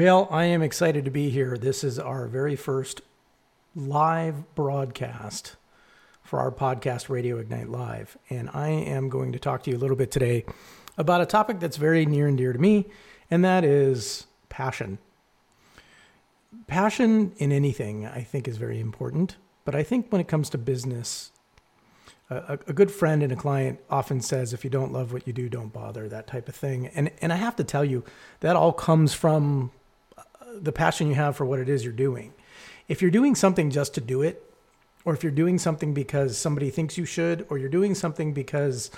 Well, I am excited to be here. This is our very first live broadcast for our podcast, Radio Ignite Live. And I am going to talk to you a little bit today about a topic that's very near and dear to me, and that is passion. Passion in anything, I think, is very important. But I think when it comes to business, a, a, good friend and a client often says, if you don't love what you do, don't bother, that type of thing. And, and I have to tell you, that all comes from the passion you have for what it is you're doing. If you're doing something just to do it, or if you're doing something because somebody thinks you should, or you're doing something because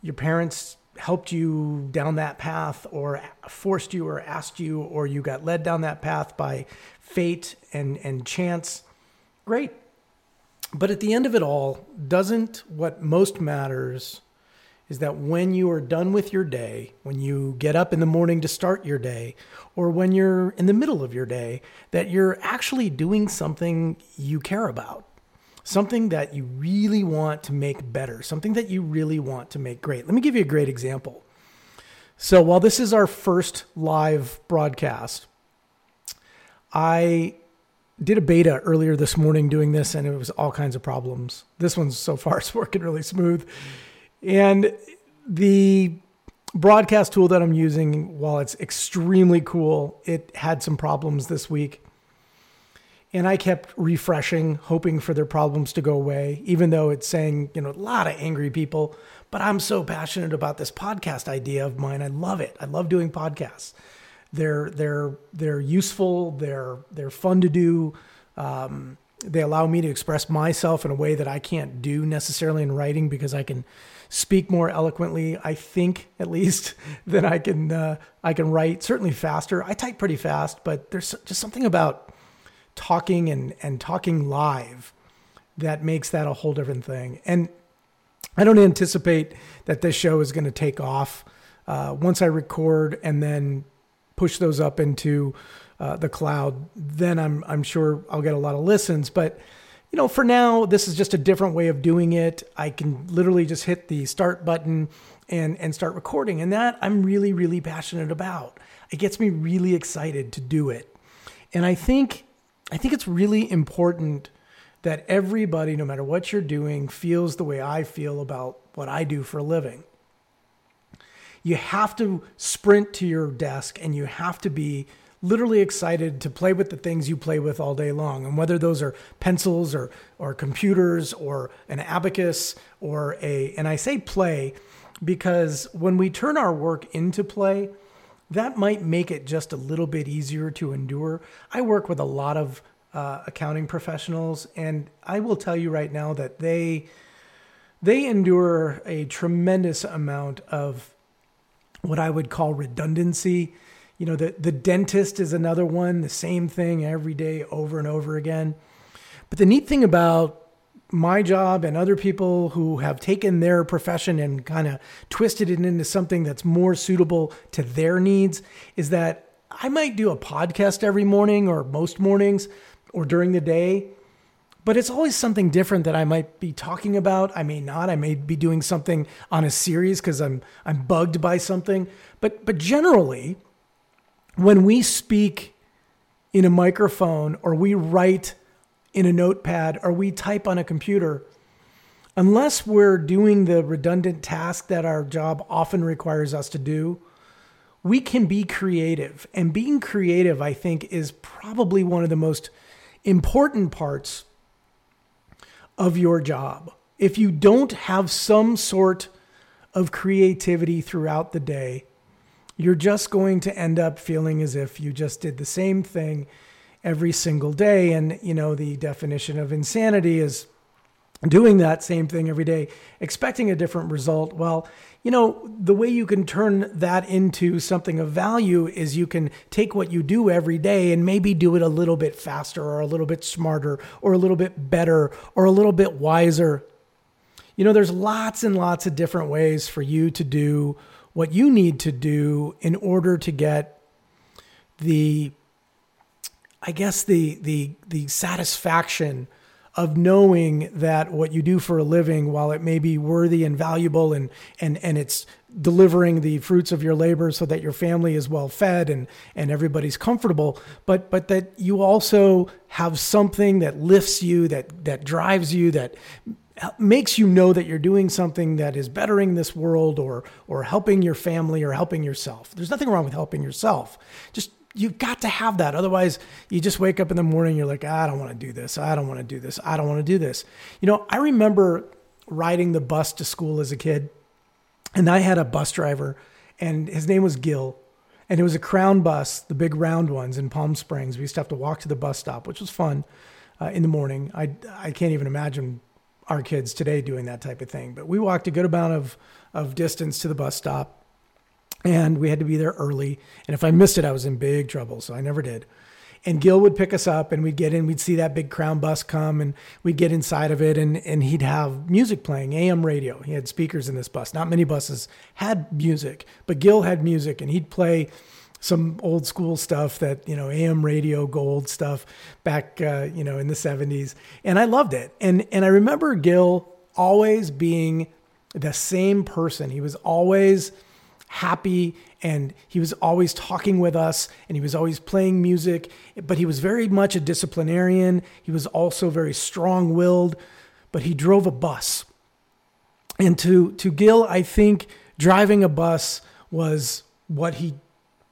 your parents helped you down that path, or forced you, or asked you, or you got led down that path by fate and, and chance, great but at the end of it all, doesn't what most matters is that when you are done with your day, when you get up in the morning to start your day, or when you're in the middle of your day, that you're actually doing something you care about, something that you really want to make better, something that you really want to make great. Let me give you a great example. So, while this is our first live broadcast, I did a beta earlier this morning doing this and it was all kinds of problems. This one's so far is working really smooth. And the broadcast tool that I'm using, while it's extremely cool, it had some problems this week. And I kept refreshing, hoping for their problems to go away, even though it's saying, you know, a lot of angry people. But I'm so passionate about this podcast idea of mine. I love it. I love doing podcasts. They're they're they're useful. They're they're fun to do. Um, they allow me to express myself in a way that I can't do necessarily in writing because I can speak more eloquently. I think at least than I can uh, I can write certainly faster. I type pretty fast, but there's just something about talking and and talking live that makes that a whole different thing. And I don't anticipate that this show is going to take off uh, once I record and then push those up into uh, the cloud, then I'm I'm sure I'll get a lot of listens. But you know, for now, this is just a different way of doing it. I can literally just hit the start button and and start recording, and that I'm really really passionate about. It gets me really excited to do it, and I think I think it's really important that everybody, no matter what you're doing, feels the way I feel about what I do for a living you have to sprint to your desk and you have to be literally excited to play with the things you play with all day long. And whether those are pencils or, or computers or an abacus or a, and I say play because when we turn our work into play, that might make it just a little bit easier to endure. I work with a lot of uh, accounting professionals, and I will tell you right now that they they endure a tremendous amount of what I would call redundancy. You know, the, the dentist is another one, the same thing every day over and over again. But the neat thing about my job and other people who have taken their profession and kind of twisted it into something that's more suitable to their needs is that I might do a podcast every morning or most mornings or during the day but it's always something different that I might be talking about. I may not. I may be doing something on a series because I'm I'm bugged by something. But but generally, when we speak in a microphone or we write in a notepad or we type on a computer, unless we're doing the redundant task that our job often requires us to do, we can be creative. And being creative, I think, is probably one of the most important parts of your job. If you don't have some sort of creativity throughout the day, you're just going to end up feeling as if you just did the same thing every single day. And, you know, the definition of insanity is doing that same thing every day, expecting a different result. Well, you know, the way you can turn that into something of value is you can take what you do every day and maybe do it a little bit faster or a little bit smarter or a little bit better or a little bit wiser. You know, there's lots and lots of different ways for you to do what you need to do in order to get the I guess the the the satisfaction of knowing that what you do for a living, while it may be worthy and valuable and, and, and it's delivering the fruits of your labor so that your family is well fed and, and everybody's comfortable, but, but that you also have something that lifts you, that, that drives you, that makes you know that you're doing something that is bettering this world or, or helping your family or helping yourself. There's nothing wrong with helping yourself. Just you've got to have that. Otherwise, you just wake up in the morning, you're like, I don't want to do this. I don't want to do this. I don't want to do this. You know, I remember riding the bus to school as a kid, and I had a bus driver, and his name was Gil. And it was a crown bus, the big round ones in Palm Springs. We used to have to walk to the bus stop, which was fun uh, in the morning. I, I can't even imagine our kids today doing that type of thing. But we walked a good amount of, of distance to the bus stop and we had to be there early. And if I missed it, I was in big trouble. So I never did. And Gil would pick us up and we'd get in, we'd see that big crown bus come and we'd get inside of it and, and he'd have music playing, AM radio. He had speakers in this bus. Not many buses had music, but Gil had music and he'd play some old school stuff that, you know, AM radio gold stuff back, uh, you know, in the 70s. And I loved it. And, and I remember Gil always being the same person. He was always, happy and he was always talking with us and he was always playing music but he was very much a disciplinarian he was also very strong-willed but he drove a bus and to to Gil I think driving a bus was what he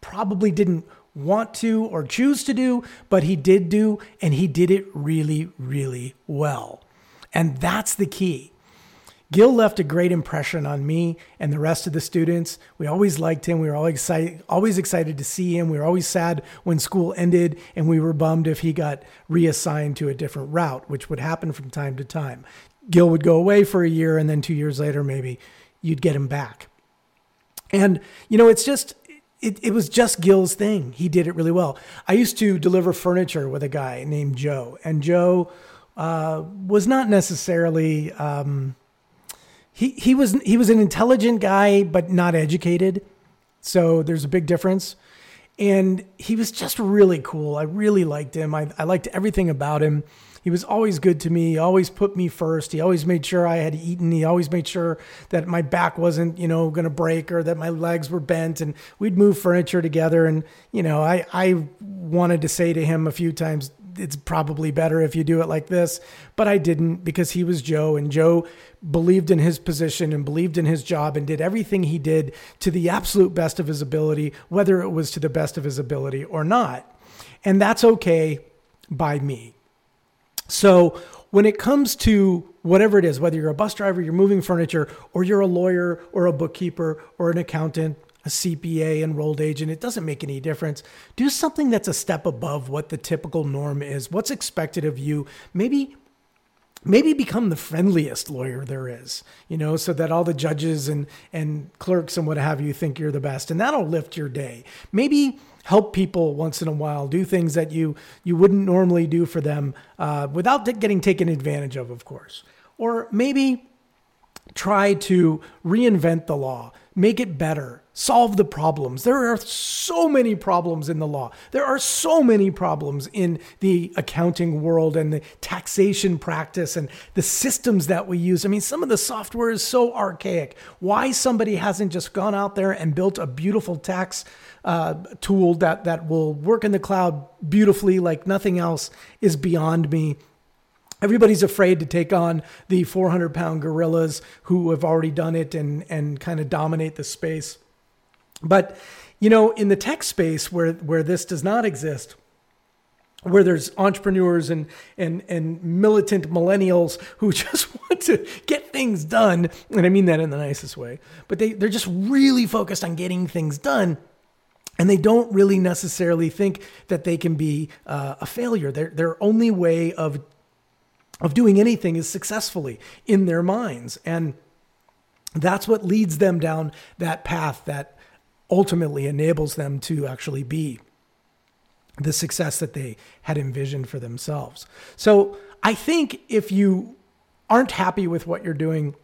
probably didn't want to or choose to do but he did do and he did it really really well and that's the key Gil left a great impression on me and the rest of the students. We always liked him. We were always excited, always excited to see him. We were always sad when school ended, and we were bummed if he got reassigned to a different route, which would happen from time to time. Gil would go away for a year, and then two years later, maybe you'd get him back. And, you know, it's just, it, it was just Gil's thing. He did it really well. I used to deliver furniture with a guy named Joe, and Joe uh, was not necessarily. Um, he he was he was an intelligent guy but not educated. So there's a big difference. And he was just really cool. I really liked him. I, I liked everything about him. He was always good to me. He always put me first. He always made sure I had eaten. He always made sure that my back wasn't, you know, going to break or that my legs were bent. And we'd move furniture together. And, you know, I, I wanted to say to him a few times, it's probably better if you do it like this. But I didn't because he was Joe, and Joe believed in his position and believed in his job and did everything he did to the absolute best of his ability, whether it was to the best of his ability or not. And that's okay by me. So when it comes to whatever it is, whether you're a bus driver, you're moving furniture, or you're a lawyer or a bookkeeper or an accountant, a CPA, enrolled agent, it doesn't make any difference. Do something that's a step above what the typical norm is, what's expected of you. Maybe maybe become the friendliest lawyer there is, you know, so that all the judges and and clerks and what have you think you're the best and that'll lift your day. Maybe help people once in a while, do things that you you wouldn't normally do for them uh, without getting taken advantage of, of course. Or maybe try to reinvent the law, make it better, solve the problems. There are so many problems in the law. There are so many problems in the accounting world and the taxation practice and the systems that we use. I mean, some of the software is so archaic. Why somebody hasn't just gone out there and built a beautiful tax uh, tool that that will work in the cloud beautifully like nothing else is beyond me. Everybody's afraid to take on the 400 pound gorillas who have already done it and, and kind of dominate the space. But, you know, in the tech space where, where this does not exist, where there's entrepreneurs and, and, and militant millennials who just want to get things done, and I mean that in the nicest way, but they, they're just really focused on getting things done and they don't really necessarily think that they can be uh, a failure. Their, their only way of of doing anything is successfully in their minds. And that's what leads them down that path that ultimately enables them to actually be the success that they had envisioned for themselves. So I think if you aren't happy with what you're doing,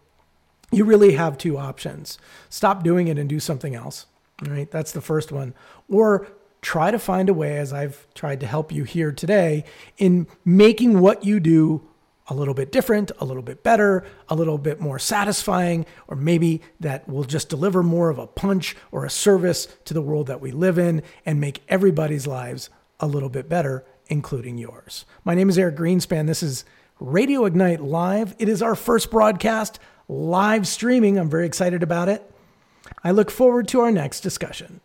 you really have two options stop doing it and do something else. Right? That's the first one. Or try to find a way, as I've tried to help you here today, in making what you do a little bit different, a little bit better, a little bit more satisfying, or maybe that will just deliver more of a punch or a service to the world that we live in and make everybody's lives a little bit better, including yours. My name is Eric Greenspan. This is Radio Ignite Live. It is our first broadcast live streaming. I'm very excited about it. I look forward to our next discussion.